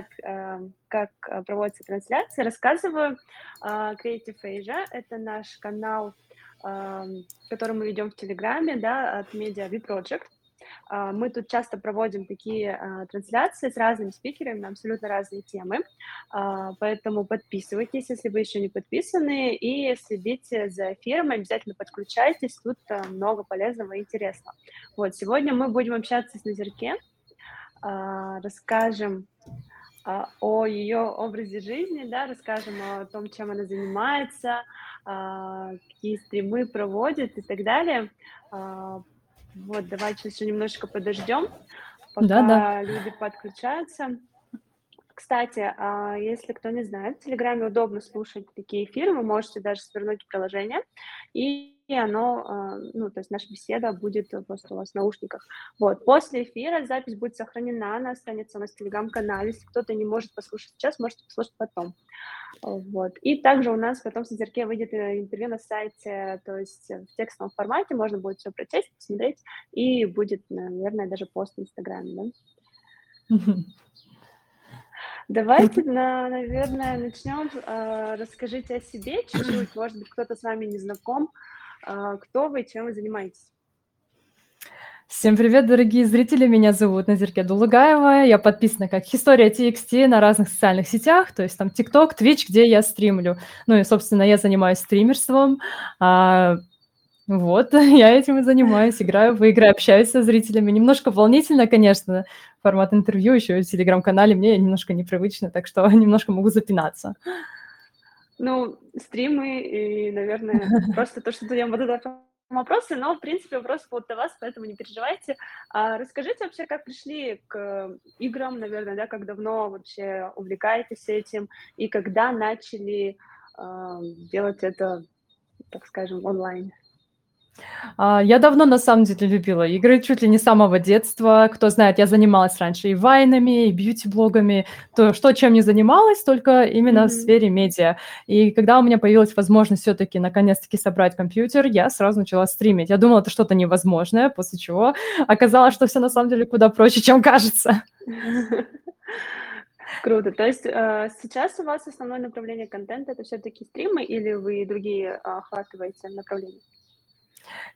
э, как э, проводится трансляция, рассказываю. Э, Creative Asia — это наш канал, который мы ведем в Телеграме, да, от Media V Project. Мы тут часто проводим такие трансляции с разными спикерами на абсолютно разные темы, поэтому подписывайтесь, если вы еще не подписаны, и следите за эфиром, обязательно подключайтесь, тут много полезного и интересного. Вот, сегодня мы будем общаться с Назерке, расскажем а, о ее образе жизни, да, расскажем о том, чем она занимается, а, какие стримы проводит и так далее. А, вот, давайте еще немножечко подождем, пока да, да. люди подключаются. Кстати, если кто не знает, в Телеграме удобно слушать такие эфиры, вы можете даже свернуть приложение и оно, а, ну, то есть наша беседа будет просто у вас в наушниках. Вот, после эфира запись будет сохранена, она останется у нас в телеграм-канале, если кто-то не может послушать сейчас, можете послушать потом. Вот. И также у нас потом в Созерке выйдет э, интервью на сайте, то есть в текстовом формате можно будет все прочесть, посмотреть, и будет, наверное, даже пост в Инстаграме, да? Давайте, на, наверное, начнем. А, расскажите о себе чуть-чуть. Может быть, кто-то с вами не знаком. А, кто вы, чем вы занимаетесь? Всем привет, дорогие зрители! Меня зовут Назирке Дулагаева. Я подписана как История TXT на разных социальных сетях, то есть там TikTok, Twitch, где я стримлю. Ну и, собственно, я занимаюсь стримерством. А, вот, я этим и занимаюсь, играю в игры, общаюсь со зрителями. Немножко волнительно, конечно, формат интервью еще в телеграм-канале мне немножко непривычно, так что немножко могу запинаться. Ну, стримы и, наверное, просто то, что вот этот вопросы, но, в принципе, вопрос вот для вас, поэтому не переживайте. А расскажите вообще, как пришли к играм, наверное, да, как давно вообще увлекаетесь этим, и когда начали э, делать это, так скажем, онлайн? А, я давно, на самом деле, любила игры, чуть ли не с самого детства. Кто знает, я занималась раньше и вайнами, и бьюти-блогами, то, что чем не занималась, только именно mm-hmm. в сфере медиа. И когда у меня появилась возможность все-таки наконец-таки собрать компьютер, я сразу начала стримить. Я думала, это что-то невозможное, после чего оказалось, что все на самом деле куда проще, чем кажется. Круто. То есть э, сейчас у вас основное направление контента это все-таки стримы или вы другие охватываете направления?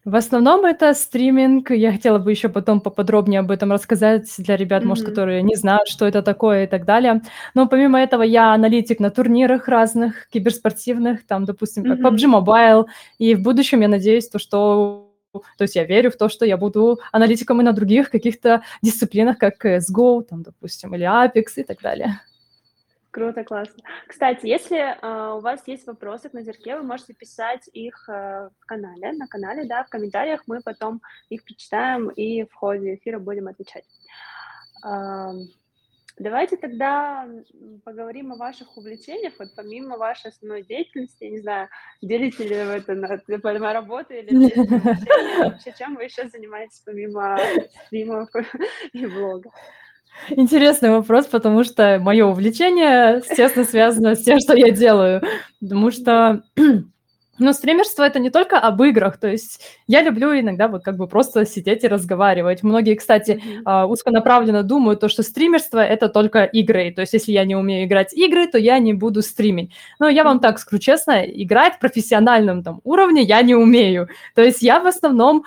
В основном это стриминг. Я хотела бы еще потом поподробнее об этом рассказать для ребят, может, которые не знают, что это такое и так далее. Но помимо этого я аналитик на турнирах разных, киберспортивных, там, допустим, как PUBG Mobile. И в будущем я надеюсь, то, что то есть я верю в то, что я буду аналитиком и на других каких-то дисциплинах, как CSGO, там, допустим, или Apex и так далее. Круто, классно. Кстати, если э, у вас есть вопросы к Назерке, вы можете писать их э, в канале, на канале, да, в комментариях, мы потом их прочитаем и в ходе эфира будем отвечать. Э, давайте тогда поговорим о ваших увлечениях, вот помимо вашей основной деятельности, я не знаю, делите ли вы это на, помимо работы или вообще, чем вы еще занимаетесь помимо стримов и блога? Интересный вопрос, потому что мое увлечение, естественно, связано с тем, что я делаю. Потому что, ну, стримерство — это не только об играх, то есть я люблю иногда вот как бы просто сидеть и разговаривать. Многие, кстати, mm-hmm. узконаправленно думают, то, что стримерство — это только игры. То есть если я не умею играть игры, то я не буду стримить. Но я вам так скажу честно, играть в профессиональном там уровне я не умею. То есть я в основном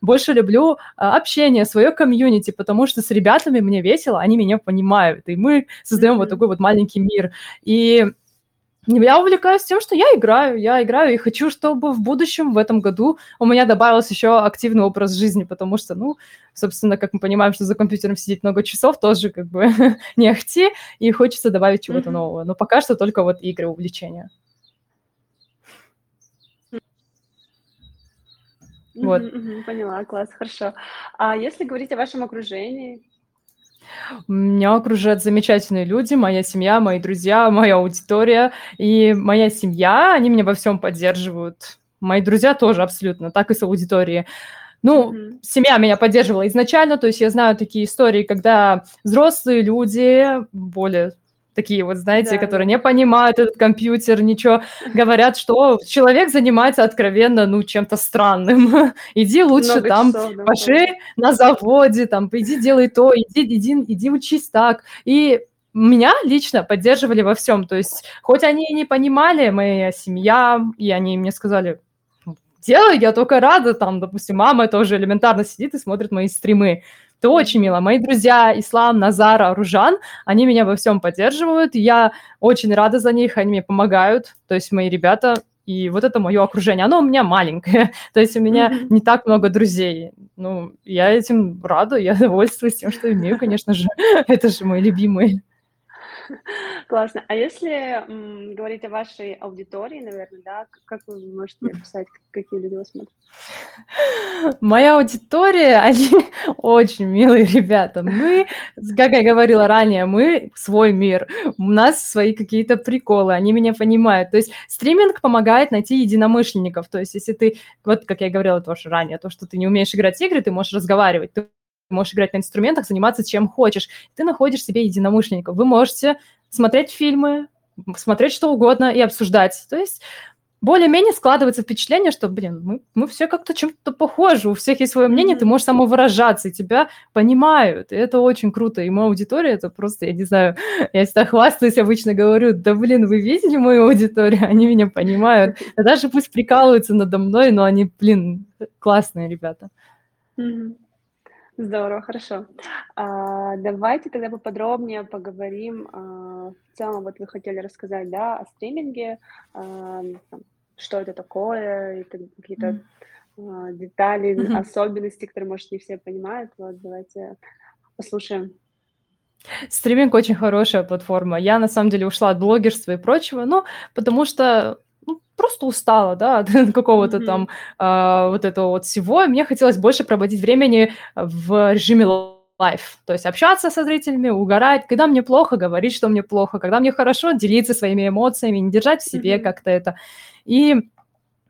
больше люблю а, общение, свое комьюнити, потому что с ребятами мне весело, они меня понимают, и мы создаем mm-hmm. вот такой вот маленький мир. И я увлекаюсь тем, что я играю, я играю и хочу, чтобы в будущем, в этом году у меня добавился еще активный образ жизни, потому что, ну, собственно, как мы понимаем, что за компьютером сидеть много часов тоже как бы не ахти, и хочется добавить чего-то mm-hmm. нового. Но пока что только вот игры, увлечения. Вот. поняла, класс, хорошо. А если говорить о вашем окружении? Меня окружают замечательные люди, моя семья, мои друзья, моя аудитория. И моя семья, они меня во всем поддерживают. Мои друзья тоже абсолютно, так и с аудиторией. Ну, mm-hmm. семья меня поддерживала изначально, то есть я знаю такие истории, когда взрослые люди, более такие вот, знаете, да, которые не понимают этот компьютер, ничего, говорят, что человек занимается откровенно, ну, чем-то странным. иди лучше Много там часов, да, на заводе, там, иди делай то, иди, иди, иди учись так. И меня лично поддерживали во всем. То есть, хоть они и не понимали, моя семья, и они мне сказали, делай, я только рада, там, допустим, мама тоже элементарно сидит и смотрит мои стримы. Это очень мило. Мои друзья Ислам, Назар, Аружан, они меня во всем поддерживают. Я очень рада за них, они мне помогают. То есть мои ребята, и вот это мое окружение, оно у меня маленькое. То есть у меня не так много друзей. Ну, я этим рада, я довольствуюсь тем, что имею, конечно же. Это же мой любимый. Классно. А если м, говорить о вашей аудитории, наверное, да, как вы можете описать, какие люди вас смотрят? Моя аудитория, они очень милые ребята. Мы, как я говорила ранее, мы свой мир. У нас свои какие-то приколы, они меня понимают. То есть стриминг помогает найти единомышленников. То есть если ты, вот как я говорила тоже ранее, то, что ты не умеешь играть в игры, ты можешь разговаривать, ты можешь играть на инструментах, заниматься чем хочешь. Ты находишь себе единомышленников. Вы можете смотреть фильмы, смотреть что угодно и обсуждать. То есть более-менее складывается впечатление, что, блин, мы, мы все как-то чем-то похожи, у всех есть свое мнение, ты можешь самовыражаться, и тебя понимают, и это очень круто, и моя аудитория, это просто, я не знаю, я всегда хвастаюсь, обычно говорю, да, блин, вы видели мою аудиторию, они меня понимают, даже пусть прикалываются надо мной, но они, блин, классные ребята. Mm-hmm. Здорово, хорошо. А, давайте тогда поподробнее поговорим. А, в целом, вот вы хотели рассказать, да, о стриминге, а, там, что это такое, какие-то а, детали, Мгм. особенности, которые, может, не все понимают. Вот, давайте послушаем. Стриминг очень хорошая платформа. Я, на самом деле, ушла от блогерства и прочего, ну, потому что ну, просто устала, да, от какого-то там Мгм. а, вот этого вот всего. И мне хотелось больше проводить времени в режиме лайф, то есть общаться со зрителями, угорать, когда мне плохо, говорить, что мне плохо, когда мне хорошо, делиться своими эмоциями, не держать в себе Мгм. как-то это. И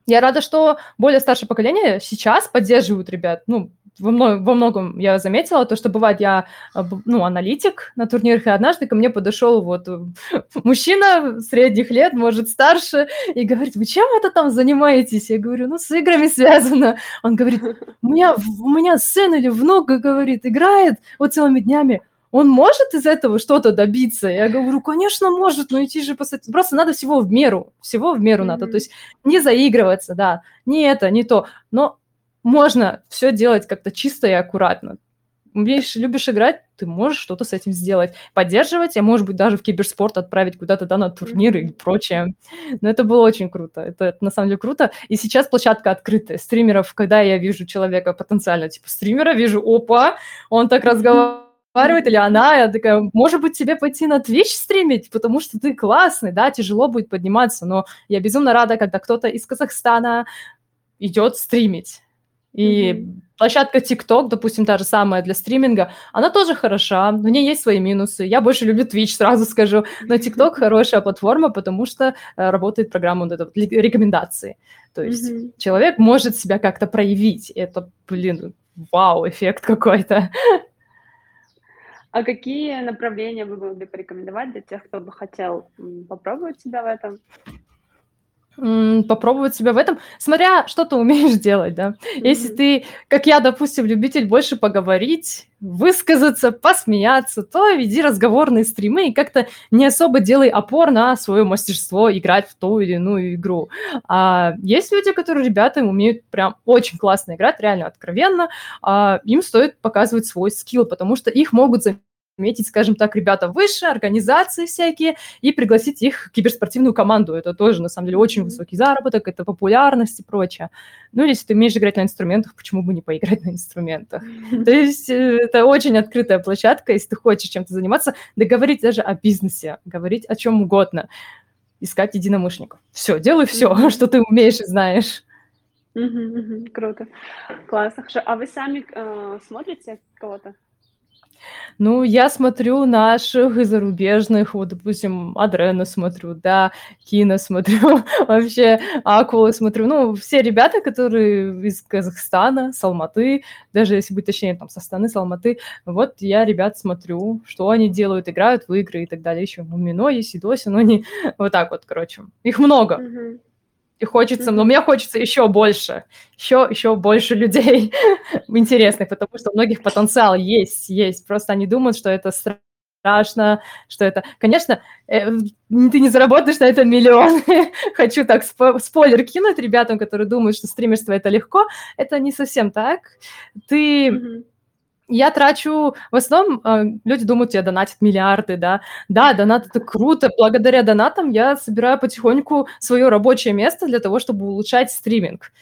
я рада, что более старшее поколение сейчас поддерживают ребят. Ну, во, мно- во многом я заметила то, что бывает я, б- ну, аналитик на турнирах, и однажды ко мне подошел вот э, мужчина средних лет, может, старше, и говорит, вы чем это там занимаетесь? Я говорю, ну, с играми связано. Он говорит, у меня, у меня сын или внук, говорит, играет вот целыми днями, он может из этого что-то добиться? Я говорю, конечно, может, но идти же посмотреть. Просто надо всего в меру, всего в меру надо. То есть не заигрываться, да, не это, не то. Но можно все делать как-то чисто и аккуратно. Умеешь, любишь играть, ты можешь что-то с этим сделать. Поддерживать, а может быть, даже в киберспорт отправить куда-то да, на турниры и прочее. Но это было очень круто. Это, это на самом деле круто. И сейчас площадка открытая. Стримеров, когда я вижу человека потенциально, типа стримера, вижу, опа, он так разговаривает, или она, я такая, может быть, тебе пойти на Twitch стримить, потому что ты классный, да, тяжело будет подниматься, но я безумно рада, когда кто-то из Казахстана идет стримить. И Мгм. площадка TikTok, допустим, та же самая для стриминга, она тоже хороша, в ней есть свои минусы. Я больше люблю Twitch, сразу скажу, но TikTok хорошая платформа, потому что э, работает программа вот ли- рекомендации. То есть Мгм. человек может себя как-то проявить. Это, блин, вау, эффект какой-то. А какие направления вы могли порекомендовать для тех, кто бы хотел попробовать себя в этом? Попробовать себя в этом, смотря что ты умеешь делать, да. Если Мгм. ты, как я, допустим, любитель больше поговорить, высказаться, посмеяться, то веди разговорные стримы и как-то не особо делай опор на свое мастерство играть в ту или иную игру. А есть люди, которые, ребята, умеют прям очень классно играть, реально откровенно, а им стоит показывать свой скилл, потому что их могут заметить, скажем так, ребята выше, организации всякие, и пригласить их в киберспортивную команду. Это тоже, на самом деле, очень высокий заработок, это популярность и прочее. Ну, или если ты умеешь играть на инструментах, почему бы не поиграть на инструментах? То есть э, это очень открытая площадка, если ты хочешь чем-то заниматься, да говорить даже о бизнесе, говорить о чем угодно, искать единомышленников. Все, делай все, что ты умеешь и знаешь. Круто. Классно, хорошо. А вы сами э, смотрите кого-то? Ну, я смотрю наших и зарубежных, вот, допустим, Адрена смотрю, да, Кина смотрю, вообще Акулы смотрю, ну, все ребята, которые из Казахстана, с Алматы, даже если быть точнее, там, со Астаны, с Алматы, вот я ребят смотрю, что они делают, играют в игры и так далее, еще Мумино есть, и Дося, но они вот так вот, короче, их много, Мгм. И хочется, но Мгм. мне хочется еще больше, еще, еще больше людей интересных, потому что у многих потенциал есть, есть. Просто они думают, что это страшно, что это, конечно, э, ты не заработаешь на этом миллион. Хочу так спойлер кинуть ребятам, которые думают, что стримерство это легко. Это не совсем так. Ты mm-hmm я трачу, в основном э, люди думают, я донатят миллиарды, да. Да, донат это круто. Благодаря донатам я собираю потихоньку свое рабочее место для того, чтобы улучшать стриминг.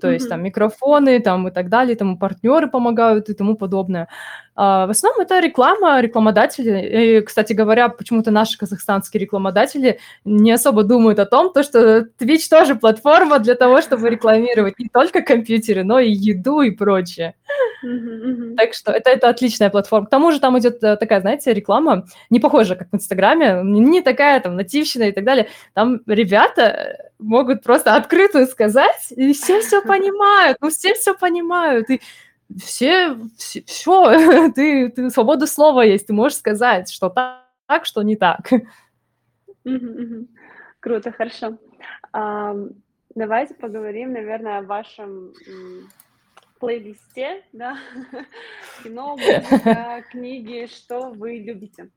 То mm-hmm. есть там микрофоны там и так далее, там партнеры помогают и тому подобное. А, в основном это реклама, рекламодатели. И, кстати говоря, почему-то наши казахстанские рекламодатели не особо думают о том, то, что Twitch тоже платформа для того, чтобы рекламировать не только компьютеры, но и еду и прочее. Так что это, это отличная платформа. К тому же там идет э, такая, знаете, реклама, не похожая, как в Инстаграме, не такая там нативщина и так далее. Там ребята могут просто открыто сказать, и все все понимают, ну все все понимают. И все, все, все ты, ты свобода слова есть, ты можешь сказать, что так, что не так. Круто, хорошо. Давайте поговорим, наверное, о вашем плейлисте, да, кино, музыка, книги, что вы любите.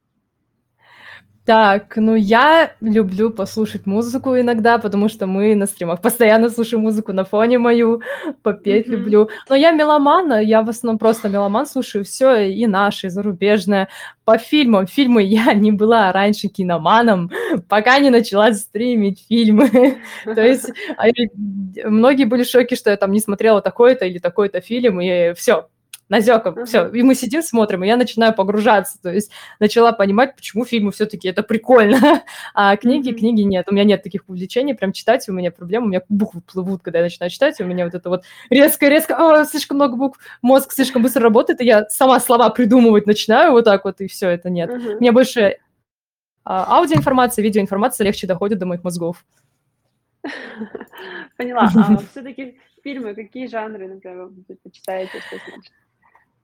Так, ну я люблю послушать музыку иногда, потому что мы на стримах постоянно слушаем музыку на фоне мою, попеть mm-hmm. люблю. Но я меломана, я в основном просто меломан слушаю все и наше, и зарубежное. По фильмам, фильмы я не была раньше киноманом, пока не начала стримить фильмы. То есть а, многие были в шоке, что я там не смотрела такой-то или такой-то фильм, и все, Назеком, uh-huh. все, и мы сидим, смотрим, и я начинаю погружаться, то есть начала понимать, почему фильмы все-таки это прикольно, а книги, uh-huh. книги нет, у меня нет таких увлечений, прям читать у меня проблема, у меня буквы плывут, когда я начинаю читать, у меня вот это вот резко-резко, слишком много букв, мозг слишком быстро работает, и я сама слова придумывать начинаю вот так вот, и все, это нет. Uh-huh. Мне больше а, аудиоинформация, видеоинформация легче доходит до моих мозгов. Поняла. А все-таки фильмы, какие жанры, например, вы что смотрите?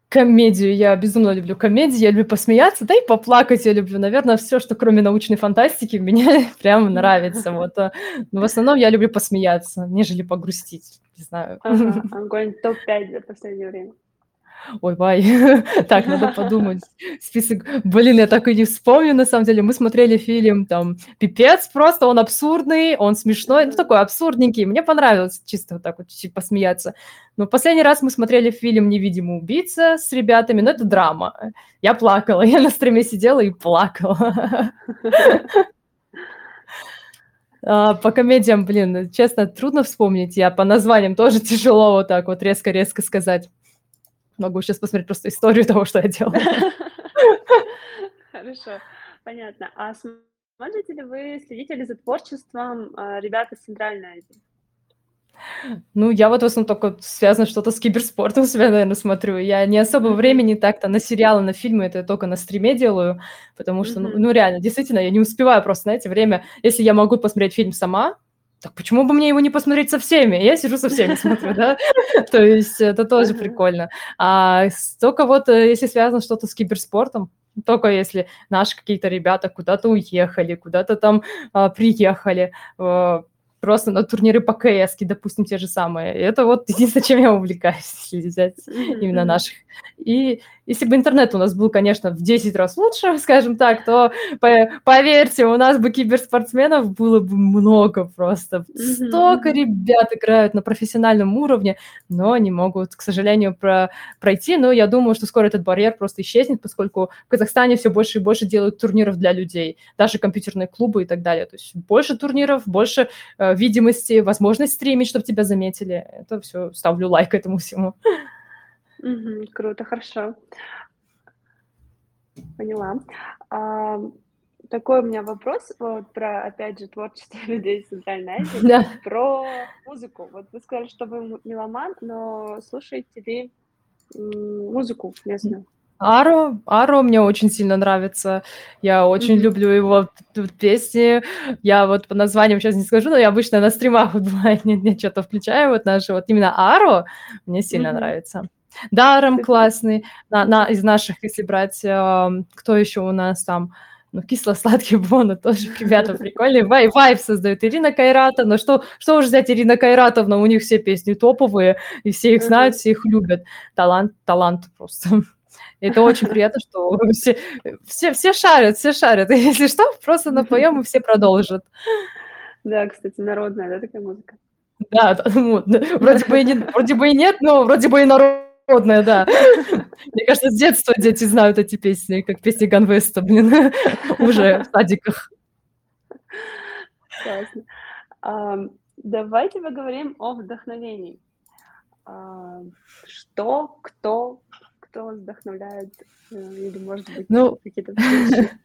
Комедию. Я безумно люблю комедию, я люблю посмеяться, да и поплакать я люблю. Наверное, все, что кроме научной фантастики, мне прям нравится. Вот. А, но в основном я люблю посмеяться, нежели погрустить. Не знаю. Ага, огонь топ-5 за последнее время. Ой, бай, так, надо подумать. Список, блин, я так и не вспомню, на самом деле. Мы смотрели фильм, там, пипец просто, он абсурдный, он смешной, ну, такой абсурдненький. Мне понравилось чисто вот так вот чуть-чуть посмеяться. Но последний раз мы смотрели фильм «Невидимый убийца» с ребятами, но это драма. Я плакала, я на стриме сидела и плакала. А, по комедиям, блин, честно, трудно вспомнить. Я по названиям тоже тяжело вот так вот резко-резко сказать. Могу сейчас посмотреть просто историю того, что я делала. Хорошо, понятно. А смотрите ли вы, следите ли за творчеством э, ребят из Центральной Азии? Ну, я вот в основном только связано что-то с киберспортом у себя, наверное, смотрю. Я не особо времени так-то на сериалы, на фильмы, это я только на стриме делаю, потому что, ну, ну, реально, действительно, я не успеваю просто, знаете, время. Если я могу посмотреть фильм сама, так почему бы мне его не посмотреть со всеми? Я сижу со всеми смотрю, да? То есть это тоже прикольно. А только вот, э, если связано что-то с киберспортом, только если наши какие-то ребята куда-то уехали, куда-то там а, приехали, а, просто на турниры по КС, допустим, те же самые. И это вот единственное, чем я увлекаюсь, если взять именно наших. И если бы интернет у нас был, конечно, в 10 раз лучше, скажем так, то, поверьте, у нас бы киберспортсменов было бы много просто. Столько ребят играют на профессиональном уровне, но не могут, к сожалению, про пройти. Но я думаю, что скоро этот барьер просто исчезнет, поскольку в Казахстане все больше и больше делают турниров для людей, даже компьютерные клубы и так далее. То есть больше турниров, больше э, видимости, возможность стримить, чтобы тебя заметили. Это все, ставлю лайк этому всему. Мгм. Круто, хорошо. Поняла. А, такой у меня вопрос вот про, опять же, творчество людей из Центральной Азии, Да. про музыку. Вот вы сказали, что вы меломан, но слушаете ли музыку местную? Аро, Аро мне очень сильно нравится. Я очень mm-hmm. люблю его песни. Я вот по названиям сейчас не скажу, но я обычно на стримах вот бывает, нет, нет, что-то включаю вот наши. Вот именно Аро мне сильно mm-hmm. нравится. Даром классный. На, на, из наших, если брать, э, кто еще у нас там, ну, кисло-сладкий Бона тоже ребята прикольные. Вай, вайб создают. Ирина Кайрата, но что, что уж взять Ирина Кайратовна, у них все песни топовые, и все их знают, все их любят. Талант, талант просто. это очень приятно, что все, все, все шарят, все шарят. И если что, просто напоем, и все продолжат. Да, кстати, народная, да, такая музыка? Да, ну, вроде, бы и не, вроде бы и нет, но вроде бы и народная, да. Мне кажется, с детства дети знают эти песни, как песни Ганвеста, блин, уже в садиках. Классно. А, давайте поговорим о вдохновении. А, что, кто, кто вдохновляет, э, или, может быть, ну, какие-то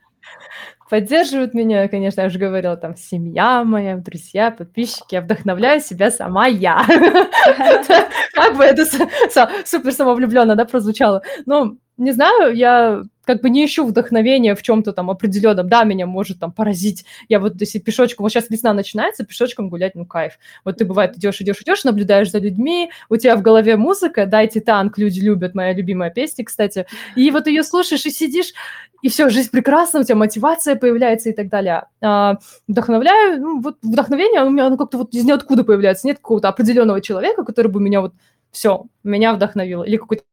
Поддерживают меня, конечно, я уже говорила, там, семья моя, друзья, подписчики, я вдохновляю себя сама я. Как бы это супер самовлюбленно, да, прозвучало. Но, не знаю, я как бы не ищу вдохновения в чем-то там определенном, да, меня может там поразить. Я вот если пешочком, вот сейчас весна начинается, пешочком гулять, ну кайф. Вот ты бывает идешь, идешь, идешь, наблюдаешь за людьми, у тебя в голове музыка, дайте танк, люди любят, моя любимая песня, кстати, и вот ее слушаешь и сидишь, и все, жизнь прекрасна, у тебя мотивация появляется и так далее. А, вдохновляю, ну, вот вдохновение, у меня оно как-то вот из ниоткуда появляется, нет какого-то определенного человека, который бы меня вот все, меня вдохновил, или какой-то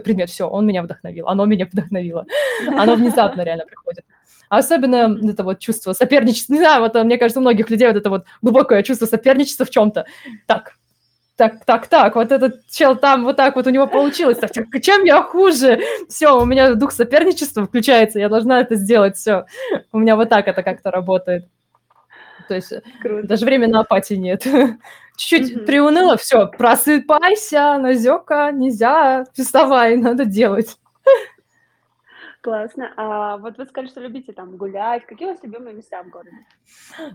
предмет, все, он меня вдохновил, оно меня вдохновило. Оно внезапно реально приходит. А особенно это вот чувство соперничества, не знаю, вот мне кажется, у многих людей вот это вот глубокое чувство соперничества в чем-то. Так, так, так, так, вот этот чел там вот так вот у него получилось, так, чем я хуже? Все, у меня дух соперничества включается, я должна это сделать, все. У меня вот так это как-то работает. То есть Круто. даже времени на апатии нет. Чуть-чуть mm-hmm. приуныло, все, просыпайся, Назёка, нельзя, вставай, надо делать. Классно. А вот вы сказали, что любите там гулять. Какие у вас любимые места в городе?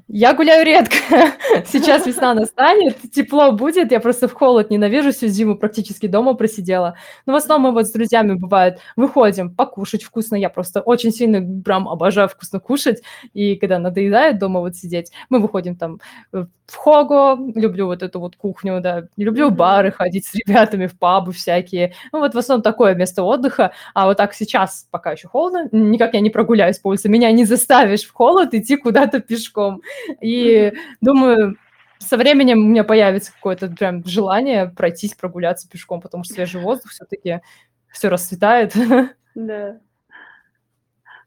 Я гуляю редко. Сейчас весна настанет, тепло будет. Я просто в холод ненавижу всю зиму, практически дома просидела. Но в основном мы вот с друзьями бывает выходим покушать вкусно. Я просто очень сильно прям обожаю вкусно кушать. И когда надоедает дома вот сидеть, мы выходим там в Хого, люблю вот эту вот кухню, да, люблю mm-hmm. бары ходить с ребятами в пабы всякие. Ну вот в основном такое место отдыха. А вот так сейчас пока еще холодно, никак я не прогуляюсь по улице. Меня не заставишь в холод идти куда-то пешком. И думаю, со временем у меня появится какое-то прям желание пройтись, прогуляться пешком, потому что свежий воздух все-таки все расцветает. Да.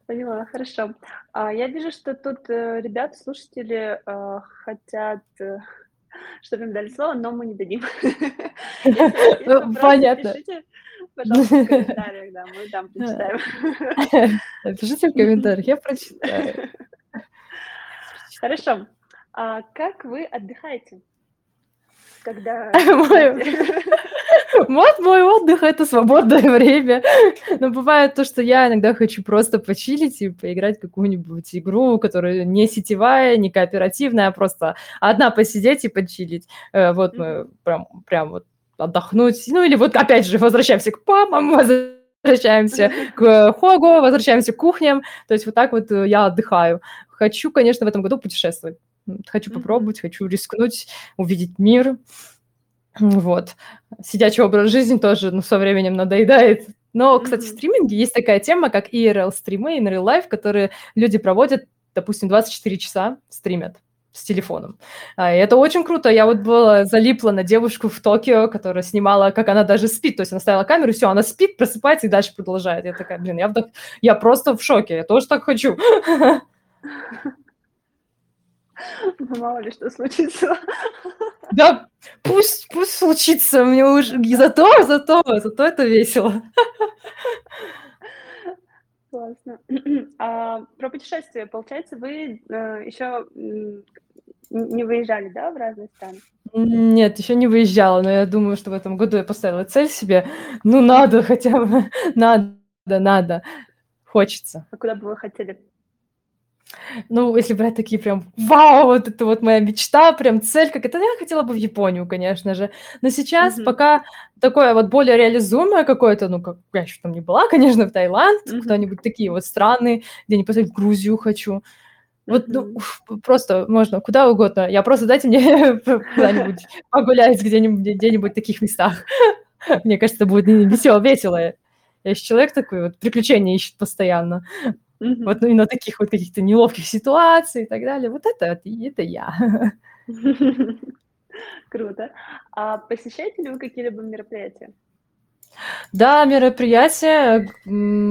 Поняла, хорошо. А, я вижу, что тут э, ребята, слушатели э, хотят, э, чтобы им дали слово, но мы не дадим. Понятно. Пожалуйста, в комментариях, да, мы там прочитаем. Пишите в комментариях, я прочитаю. Хорошо. А как вы отдыхаете? Когда... Вот мой отдых — это свободное время. Но бывает то, что я иногда хочу просто почилить и поиграть какую-нибудь игру, которая не сетевая, не кооперативная, а просто одна посидеть и почилить. Э, вот мы прям, прям вот отдохнуть. Ну или вот опять же возвращаемся к папам, возвращаемся к Хогу, возвращаемся к кухням. То есть вот так вот э, я отдыхаю. Хочу, конечно, в этом году путешествовать. Хочу попробовать, хочу рискнуть, увидеть мир. Вот. Сидячий образ жизни тоже ну, со временем надоедает. Но, кстати, в стриминге есть такая тема, как IRL-стримы, in real life, которые люди проводят, допустим, 24 часа стримят с телефоном. А, и это очень круто. Я вот была залипла на девушку в Токио, которая снимала, как она даже спит. То есть она ставила камеру, все, она спит, просыпается и дальше продолжает. Я такая, блин, я, вдох... я просто в шоке, я тоже так хочу. Ну, мало ли что случится. Да, пусть, пусть случится, мне уже зато, зато, зато это весело. Классно. А, про путешествия, получается, вы э, еще не выезжали, да, в разные страны? Нет, еще не выезжала, но я думаю, что в этом году я поставила цель себе. Ну, надо хотя бы, надо, надо, хочется. А куда бы вы хотели ну, если брать такие прям, вау, вот это вот моя мечта, прям цель, как это, я хотела бы в Японию, конечно же. Но сейчас mm-hmm. пока такое вот более реализуемое какое-то, ну, как я еще там не была, конечно, в Таиланд, mm-hmm. куда-нибудь такие вот страны, где не посмотреть, в Грузию хочу. Вот, ну, просто можно куда угодно. Я просто дайте мне куда-нибудь погулять где-нибудь, где-нибудь в таких местах. Мне кажется, будет весело, весело. Я еще человек такой, вот приключения ищет постоянно. Mm-hmm. Вот ну, и на таких вот каких-то неловких ситуациях и так далее. Вот это, это я. Круто. А посещаете ли вы какие-либо мероприятия? Да, мероприятия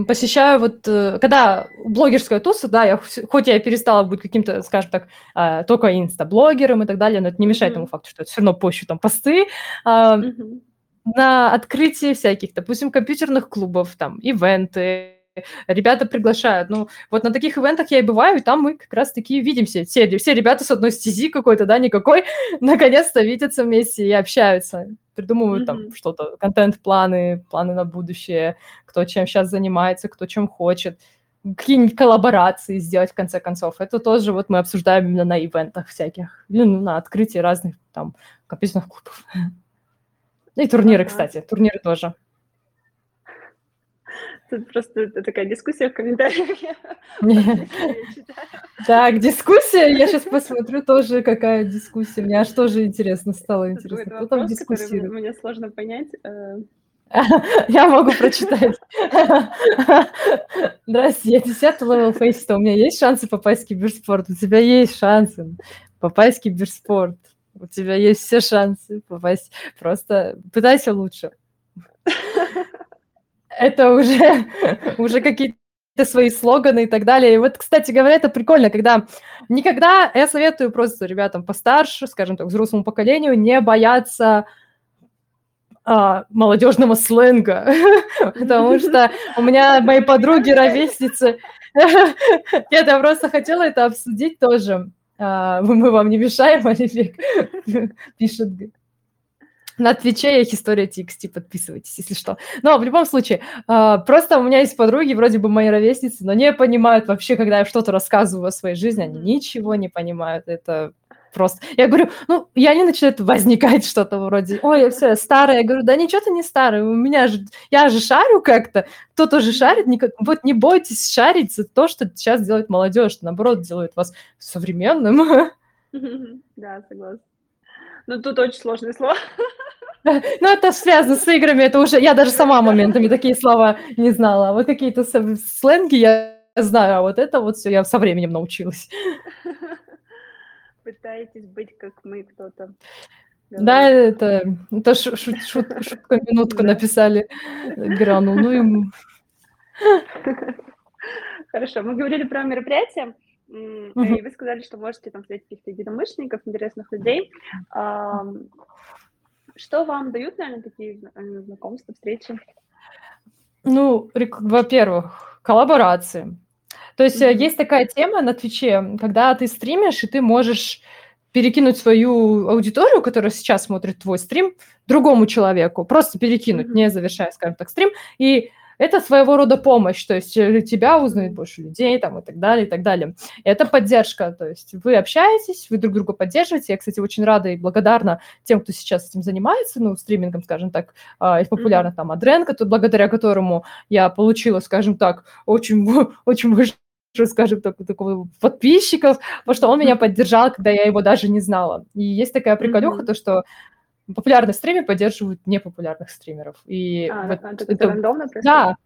посещаю вот, э, когда блогерская туса, да, я, хоть я перестала быть каким-то, скажем так, а, только инста-блогером и так далее, но это не мешает mm-hmm. тому факту, что я все равно пощу там посты, mm-hmm. на открытие всяких, допустим, компьютерных клубов, там, ивенты, ребята приглашают. Ну, вот на таких ивентах я и бываю, и там мы как раз-таки видимся. Все, все ребята с одной стези какой-то, да, никакой, наконец-то видятся вместе и общаются придумывают mm-hmm. там что-то, контент-планы, планы на будущее, кто чем сейчас занимается, кто чем хочет, какие-нибудь коллаборации сделать в конце концов. Это тоже вот мы обсуждаем именно на ивентах всяких, или ну, на открытии разных там компьютерных клубов. И турниры, кстати, турниры тоже. Тут просто такая дискуссия в комментариях. Так, дискуссия. Я сейчас посмотрю тоже, какая дискуссия. Мне аж тоже интересно стало интересно. Кто там дискуссирует? Мне сложно понять. Э. Я могу прочитать. Здравствуйте, я 10 level Faceit а. У меня есть шансы попасть в киберспорт? У тебя есть шансы попасть в киберспорт. У тебя есть все шансы попасть. Просто пытайся лучше это уже, уже какие-то свои слоганы и так далее. И вот, кстати говоря, это прикольно, когда никогда, я советую просто ребятам постарше, скажем так, взрослому поколению, не бояться а, молодежного сленга, потому что у меня мои подруги, ровесницы, я просто хотела это обсудить тоже. А, мы вам не мешаем, Оливик пишет на Твиче есть история TXT, подписывайтесь, если что. Но в любом случае, а, просто у меня есть подруги, вроде бы мои ровесницы, но не понимают вообще, когда я что-то рассказываю о своей жизни, они ничего не понимают. Это просто... Я говорю, ну, я не начинает возникать что-то вроде, ой, я все, я старая. Я говорю, да ничего ты не старая, у меня же... Я же шарю как-то, кто-то же шарит. Вот не бойтесь шарить за то, что сейчас делает молодежь, наоборот, делает вас современным. Да, согласна. Ну, тут очень сложные слова. Ну, это связано с играми, это уже... Я даже сама моментами такие слова не знала. Вот какие-то сленги я знаю, а вот это вот все я со временем научилась. Пытаетесь быть как мы кто-то. Да, это, это ш, ш, шут, шутку минутку написали Грану. Ну ему. Хорошо, мы говорили про мероприятие. И вы сказали, что можете там встретить каких-то единомышленников, интересных людей. Что вам дают, наверное, такие э, знакомства, встречи? Ну, во-первых, коллаборации. То есть mm-hmm. есть такая тема на Твиче, когда ты стримишь, и ты можешь перекинуть свою аудиторию, которая сейчас смотрит твой стрим, другому человеку, просто перекинуть, mm-hmm. не завершая, скажем так, стрим, и это своего рода помощь, то есть э, тебя узнают больше людей там и так далее, и так далее. Это поддержка, то есть вы общаетесь, вы друг друга поддерживаете. Я, кстати, очень рада и благодарна тем, кто сейчас этим занимается, ну, стримингом, скажем так, и популярно там Адренко, благодаря которому я получила, скажем так, очень, очень большое скажем так, такого подписчиков, потому что он меня поддержал, когда я его даже не знала. И есть такая приколюха, mm-hmm. то, что популярные стримы поддерживают непопулярных стримеров. И а, вот это, это рандомно происходит? Да.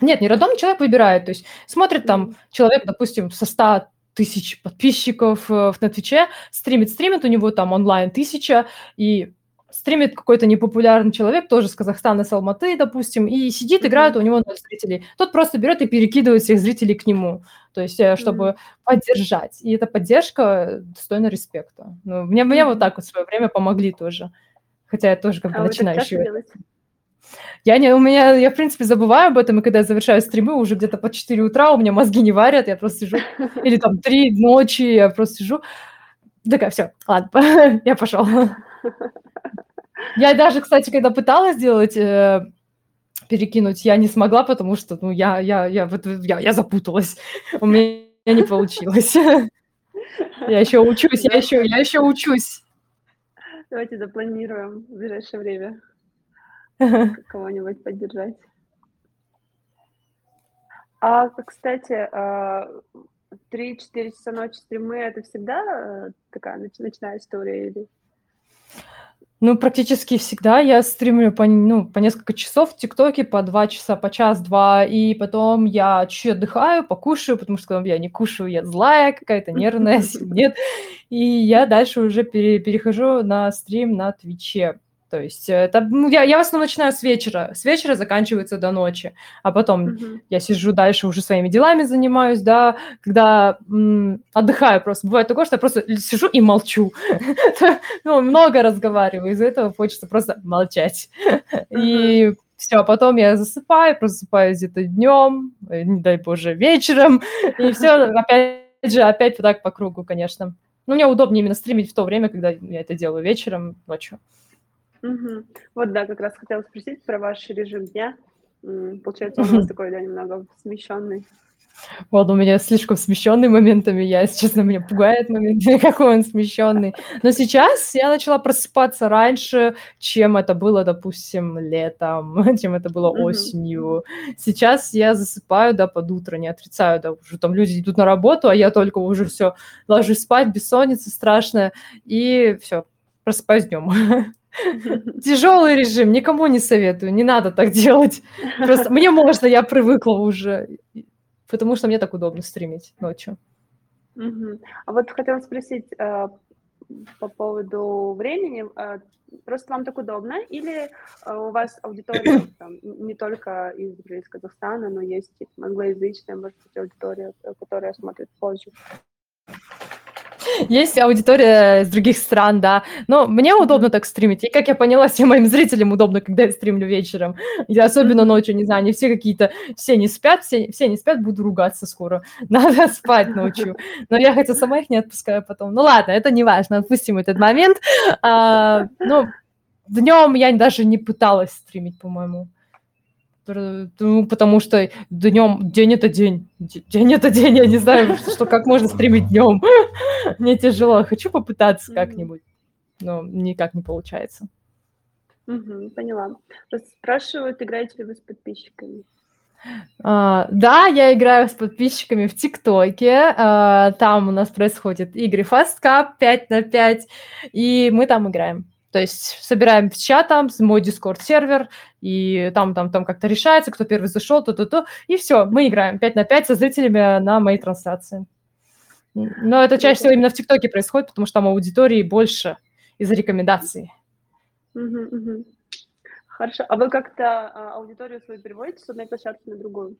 Нет, не рандомно, человек выбирает. То есть смотрит там человек, допустим, со 100 тысяч подписчиков э, на Твиче, стримит, стримит, у него там онлайн тысяча, и стримит какой-то непопулярный человек, тоже с Казахстана, с Алматы, допустим, и сидит, играет, у него ноль зрителей. Тот просто берет и перекидывает всех зрителей к нему, то есть э, чтобы mm-hmm. поддержать. И эта поддержка достойна респекта. Ну, мне, мне вот так вот в свое время помогли тоже. Хотя я тоже как бы а начинающий. Я не, у меня, я, в принципе, забываю об этом, и когда я завершаю стримы, уже где-то по 4 утра у меня мозги не варят, я просто сижу, или там 3 ночи, я просто сижу, такая, все, ладно, я пошел. Я даже, кстати, когда пыталась сделать, э, перекинуть, я не смогла, потому что, ну, я, я, я, вот, я, я запуталась, у меня не получилось. Я еще учусь, я еще, я еще учусь. Давайте запланируем в ближайшее время кого-нибудь поддержать. А, кстати, 3-4 а, часа ночи стримы это всегда э, такая ночная история или ну, практически всегда я стримлю по, ну, по несколько часов в ТикТоке, по два часа, по час-два, и потом я чуть отдыхаю, покушаю, потому что когда я не кушаю, я злая какая-то, нервная, нет. И я дальше уже пере, перехожу на стрим на Твиче. То есть это, ну, я, я в основном начинаю с вечера, с вечера заканчивается до ночи, а потом mm-hmm. я сижу дальше уже своими делами занимаюсь, да, когда м, отдыхаю просто. Бывает такое, что я просто сижу и молчу. ну, много разговариваю, из-за этого хочется просто молчать. И все, а потом я засыпаю, просыпаюсь где-то днем, э, не дай боже, вечером, и все, опять же, опять вот так по кругу, конечно. Но мне удобнее именно стримить в то время, когда я это делаю вечером, ночью. Угу. Вот, да, как раз хотела спросить про ваш режим дня. Получается, он у вас такой, да, немного смещенный. Вот у меня слишком смещенный моментами, я, если честно, меня пугает моментами, какой он смещенный. Но сейчас я начала просыпаться раньше, чем это было, допустим, летом, чем это было осенью. Сейчас я засыпаю, да, под утро, не отрицаю, да, уже там люди идут на работу, а я только уже все ложусь спать, бессонница страшная, и все, просыпаюсь днем. Тяжелый режим, никому не советую, не надо так делать. Просто мне можно, я привыкла уже, потому что мне так удобно стримить ночью. Угу. А вот хотела спросить э, по поводу времени. Э, просто вам так удобно или э, у вас аудитория там, не только из, из Казахстана, но есть англоязычная, может быть, аудитория, которая смотрит позже? Есть аудитория из других стран, да. Но мне удобно так стримить. И, как я поняла, всем моим зрителям удобно, когда я стримлю вечером. Я особенно ночью, не знаю, они все какие-то... Все не спят, все, все не спят, буду ругаться скоро. Надо спать ночью. Но я хотя сама их не отпускаю потом. Ну ладно, это не важно, отпустим этот момент. А, ну, днем я даже не пыталась стримить, по-моему. Ну, потому что днем, день это день, день это день, я не знаю, что как можно стримить днем. Мне тяжело, хочу попытаться как-нибудь, но никак не получается. Угу, поняла. Спрашивают, играете ли вы с подписчиками? Uh, да, я играю с подписчиками в ТикТоке. Uh, там у нас происходят игры Fast Cup 5 на 5, и мы там играем. То есть собираем в чатом, мой Discord-сервер, и там, там, там как-то решается, кто первый зашел, то-то-то, и все, мы играем 5 на 5 со зрителями на моей трансляции. Но это чаще всего именно в ТикТоке происходит, потому что там аудитории больше из-за рекомендаций. Хорошо. А вы как-то а, аудиторию свою переводите с одной площадки на другую?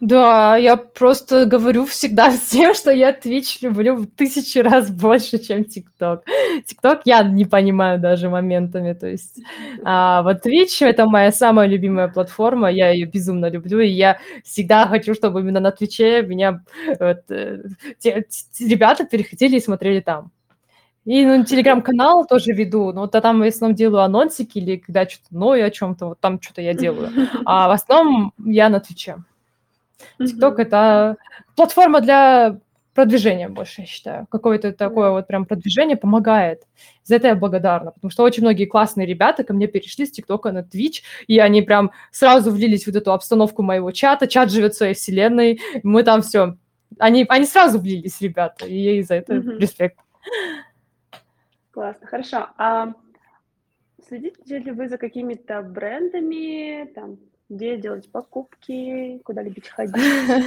Да, я просто говорю всегда всем, что я Twitch люблю в тысячи раз больше, чем TikTok. TikTok я не понимаю даже моментами, то есть а вот Twitch — это моя самая любимая платформа, я ее безумно люблю, и я всегда хочу, чтобы именно на Твиче меня вот, э, те, ребята переходили и смотрели там. И ну, телеграм-канал тоже веду, но вот там в основном делаю анонсики или когда что-то новое о чем-то, вот там что-то я делаю. А в основном я на Твиче. TikTok mm-hmm. это платформа для продвижения больше, я считаю. Какое-то такое вот прям продвижение помогает. За это я благодарна, потому что очень многие классные ребята ко мне перешли с ТикТока на Twitch, и они прям сразу влились в вот эту обстановку моего чата. Чат живет в своей вселенной, мы там все. Они, они сразу влились, ребята, и ей за это mm-hmm. респект. Классно, хорошо. А следите ли вы за какими-то брендами, там, где делать покупки, куда любить ходить.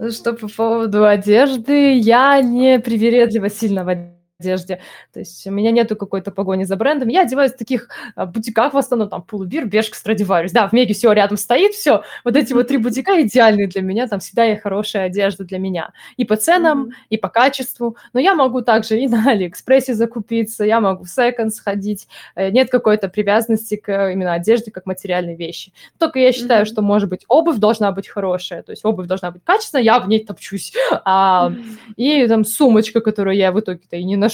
Ну что по поводу одежды, я не привередлива сильно в одежде. То есть у меня нету какой-то погони за брендом. Я одеваюсь в таких а, бутиках в основном, там, Полубир, Бершка, Страдивариус. Да, в Меге все рядом стоит, все. Вот эти вот три бутика идеальные для меня, там всегда есть хорошая одежда для меня. И по ценам, mm-hmm. и по качеству. Но я могу также и на Алиэкспрессе закупиться, я могу в секонд сходить. Э, нет какой-то привязанности к э, именно одежде как материальной вещи. Только я считаю, mm-hmm. что, может быть, обувь должна быть хорошая, то есть обувь должна быть качественная, я в ней топчусь. А, mm-hmm. И там сумочка, которую я в итоге-то и не ношу.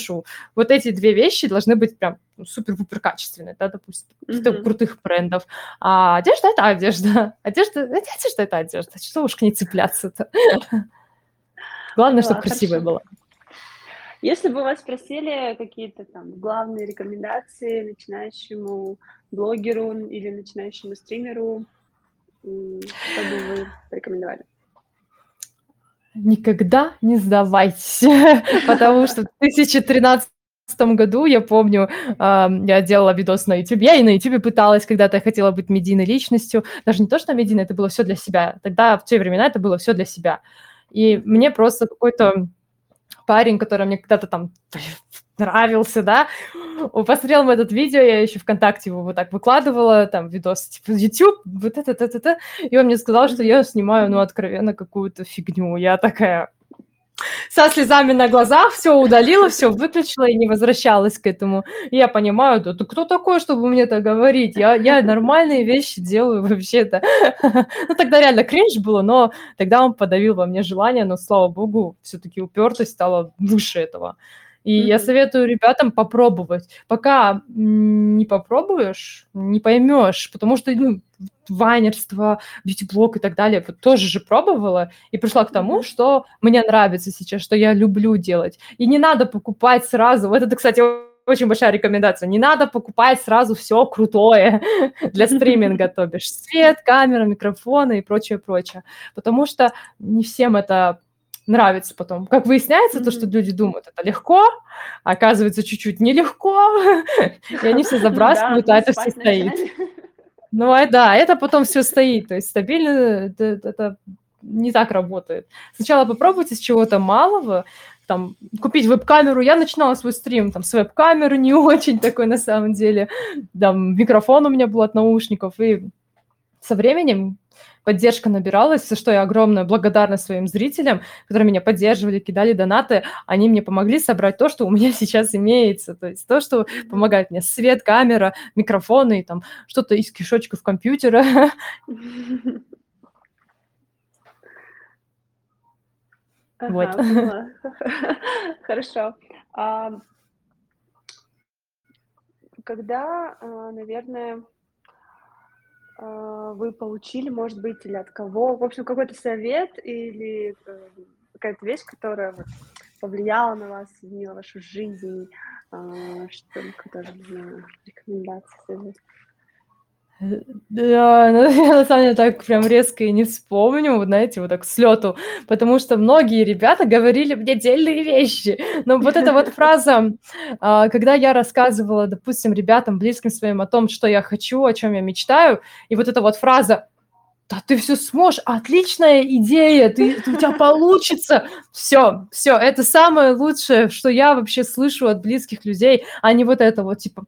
Вот эти две вещи должны быть прям ну, супер-пупер качественные, да, допустим, mm-hmm. крутых брендов. А одежда — это одежда. Одежда, одежда — это одежда. Что уж к ней цепляться-то? Главное, чтобы красивая была. Если бы вас спросили какие-то там главные рекомендации начинающему блогеру или начинающему стримеру, что бы вы порекомендовали? Никогда не сдавайтесь, потому что в 2013 году, я помню, я делала видос на YouTube. Я и на YouTube пыталась, когда-то я хотела быть медийной личностью. Даже не то, что медийной, это было все для себя. Тогда, в те времена, это было все для себя. И мне просто какой-то парень, который мне когда-то там нравился, да, посмотрел мой этот видео, я еще ВКонтакте его вот так выкладывала, там, видос, типа, YouTube, вот это, это, это, и он мне сказал, что я снимаю, ну, откровенно, какую-то фигню. Я такая, со слезами на глазах, все удалила, все выключила и не возвращалась к этому. И я понимаю, да ты кто такой, чтобы мне это говорить? Я, я нормальные вещи делаю вообще-то. Ну, тогда реально кринж было, но тогда он подавил во мне желание, но, слава богу, все-таки упертость стала выше этого. И mm-hmm. я советую ребятам попробовать. Пока не попробуешь, не поймешь, потому что ну, вайнерство, бьюти-блог и так далее, вот тоже же пробовала и пришла к тому, что мне нравится сейчас, что я люблю делать. И не надо покупать сразу. Вот это, кстати, очень большая рекомендация. Не надо покупать сразу все крутое для стриминга, то бишь свет, камера, микрофоны и прочее, прочее. Потому что не всем это нравится потом. Как выясняется, mm-hmm. то, что люди думают, это легко, а оказывается чуть-чуть нелегко, и они все забрасывают, а это все стоит. Ну, а да, это потом все стоит, то есть стабильно это не так работает. Сначала попробуйте с чего-то малого, там, купить веб-камеру. Я начинала свой стрим там, с веб-камеры, не очень такой на самом деле. Там, микрофон у меня был от наушников, и со временем поддержка набиралась, за что я огромная благодарность своим зрителям, которые меня поддерживали, кидали донаты. Они мне помогли собрать то, что у меня сейчас имеется. То есть то, что помогает мне свет, камера, микрофоны, и там что-то из кишочков компьютера. Вот. Хорошо. Когда, а, наверное, а, вы получили, может быть, или от кого? В общем, какой-то совет или э, какая-то вещь, которая повлияла на вас, изменила вашу жизнь, а, что, тоже, не знаю, рекомендации. Да, ну, я на самом деле так прям резко и не вспомню, вот знаете, вот так с лету, потому что многие ребята говорили мне дельные вещи. Но вот эта вот фраза, а, когда я рассказывала, допустим, ребятам, близким своим о том, что я хочу, о чем я мечтаю, и вот эта вот фраза да ты все сможешь, отличная идея, ты, у тебя получится. Все, все, это самое лучшее, что я вообще слышу от близких людей, а не вот это вот типа,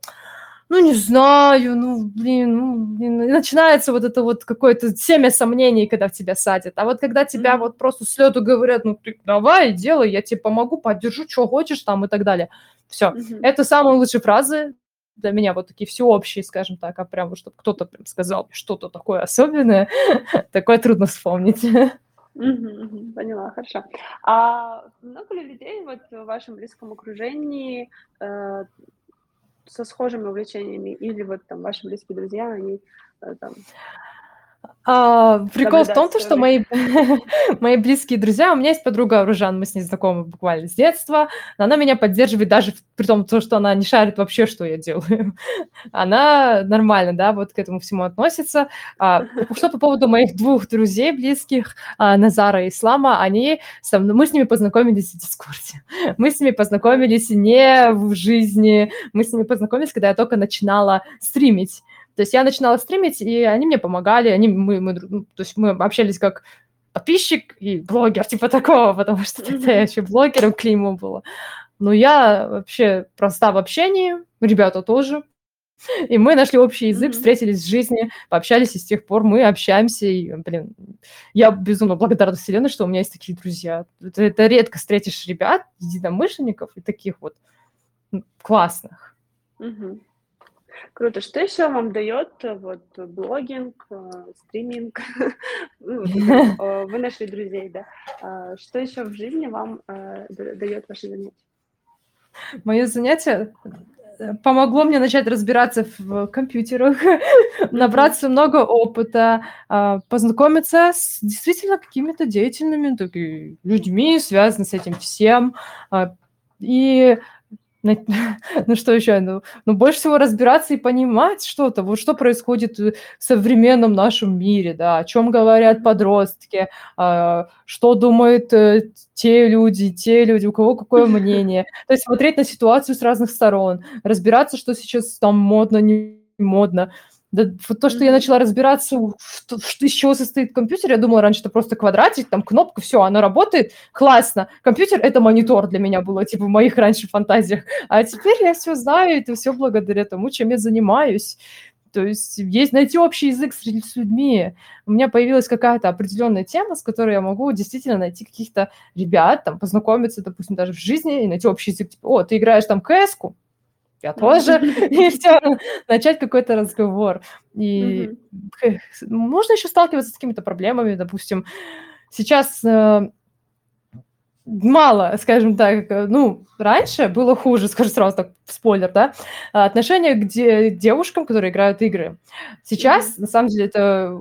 ну, не знаю, ну, блин, ну, блин. И начинается вот это вот какое-то семя сомнений, когда в тебя садят. А вот когда тебя mm-hmm. вот просто с лету говорят, ну, ты давай, делай, я тебе помогу, поддержу, что хочешь там и так далее. Все. Mm-hmm. Это самые лучшие фразы для меня, вот такие всеобщие, скажем так, а прям, чтобы кто-то прям сказал что-то такое особенное, такое трудно вспомнить. поняла, хорошо. А много ли людей вот в вашем близком окружении э, со схожими увлечениями, или вот там ваши близкие друзья, они э, там а, прикол в том, то, что мои, мои близкие друзья, у меня есть подруга Ружан, мы с ней знакомы буквально с детства, она меня поддерживает даже при том, то, что она не шарит вообще, что я делаю. Она нормально, да, вот к этому всему относится. А, что по поводу моих двух друзей близких, а, Назара и Ислама, они со мной, мы с ними познакомились в Дискорде. Мы с ними познакомились не в жизни, мы с ними познакомились, когда я только начинала стримить. То есть я начинала стримить, и они мне помогали, они, мы, мы, ну, то есть мы общались как подписчик и блогер, типа такого, потому что тогда я еще блогером клеймо было. Но я вообще проста в общении, ребята тоже. И мы нашли общий язык, mm-hmm. встретились в жизни, пообщались, и с тех пор мы общаемся. И, блин, я безумно благодарна Вселенной, что у меня есть такие друзья. Это, это редко встретишь ребят, единомышленников и таких вот классных. Mm-hmm. Круто. Что еще вам дает э, вот блогинг, э, стриминг? Ну, э, вы нашли друзей, да? А что еще в жизни вам дает ваше занятие? Мое занятие помогло мне начать разбираться в компьютерах, набраться много опыта, а, познакомиться с действительно какими-то деятельными людьми, связанными с этим всем. А, и ну что еще? Ну, ну, больше всего разбираться и понимать что-то, вот что происходит в современном нашем мире, да, о чем говорят подростки, а, что думают э, те люди, те люди, у кого какое мнение. То есть смотреть на ситуацию с разных сторон, разбираться, что сейчас там модно, не модно. Да, вот то, что я начала разбираться, что, из чего состоит компьютер, я думала раньше, это просто квадратик, там кнопка, все, она работает, классно. Компьютер — это монитор для меня было, типа, в моих раньше фантазиях. А теперь я все знаю, это все благодаря тому, чем я занимаюсь. То есть есть найти общий язык с, с людьми. У меня появилась какая-то определенная тема, с которой я могу действительно найти каких-то ребят, там, познакомиться, допустим, даже в жизни и найти общий язык. Типа, о, ты играешь там кс я тоже, и все, начать какой-то разговор. И можно еще сталкиваться с какими-то проблемами, допустим, сейчас э, мало, скажем так, ну, раньше было хуже, скажу сразу так, спойлер, да, отношение к де- девушкам, которые играют игры. Сейчас, mm-hmm. на самом деле, это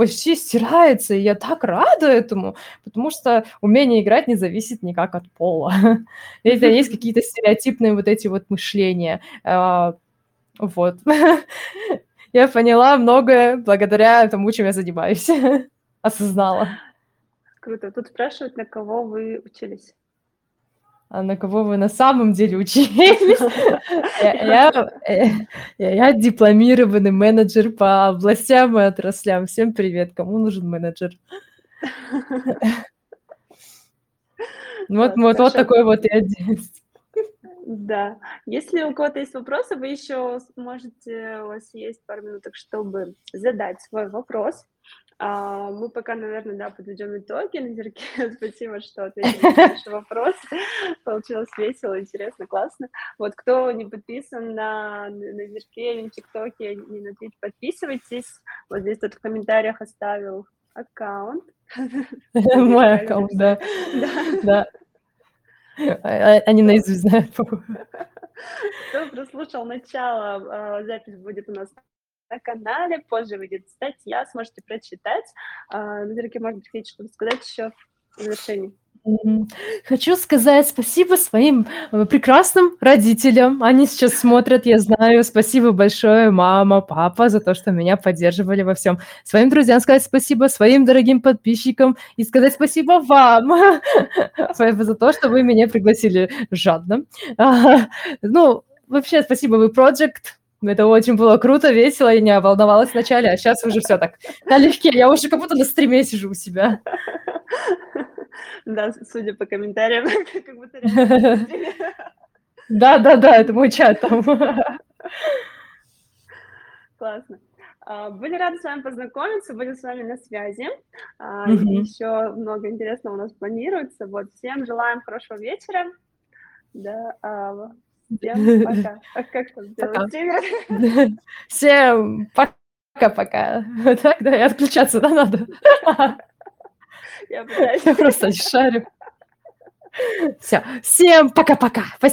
почти стирается, и я так рада этому, потому что умение играть не зависит никак от пола. Это есть какие-то стереотипные вот эти вот мышления. А, вот. Я поняла многое благодаря тому, чем я занимаюсь. Осознала. Круто. Тут спрашивают, на кого вы учились. А на кого вы на самом деле учились? Я дипломированный менеджер по областям и отраслям. Всем привет. Кому нужен менеджер? Вот, вот, вот такой вот я Да. Если у кого-то есть вопросы, вы еще сможете, у вас есть пару минуток, чтобы задать свой вопрос. А, мы пока, наверное, да, подведем итоги. Назерке, спасибо, что ответили на наш вопрос. Получилось весело, интересно, классно. Вот кто не подписан на Назерке или на ТикТоке, не на Твич, подписывайтесь. Вот здесь тут в комментариях оставил аккаунт. Мой аккаунт, да. Да. А, а, они наизусть знают. Кто прослушал начало, запись будет у нас на канале, позже выйдет статья, сможете прочитать. Назерке, может быть, хотите что-то сказать еще в завершении? Хочу сказать спасибо своим э, прекрасным родителям. Они сейчас смотрят, я знаю. Спасибо большое, мама, папа, за то, что меня поддерживали во всем. Своим друзьям сказать спасибо, своим дорогим подписчикам и сказать спасибо вам за то, что вы меня пригласили жадно. Ну, вообще, спасибо вы, Project. Это очень было круто, весело, я не волновалась вначале, а сейчас уже все так налегке. Я уже как будто на стриме сижу у себя. Да, судя по комментариям, как будто Да, да, да, это мой чат там. Классно. А, были рады с вами познакомиться, будем с вами на связи. Mm-hmm. Еще много интересного у нас планируется. Вот, всем желаем хорошего вечера. Да, а, всем пока. А как там сделать? Всем пока-пока. Так, да, и отключаться, да, надо? Я просто не шарю. Все, всем пока-пока. Спасибо.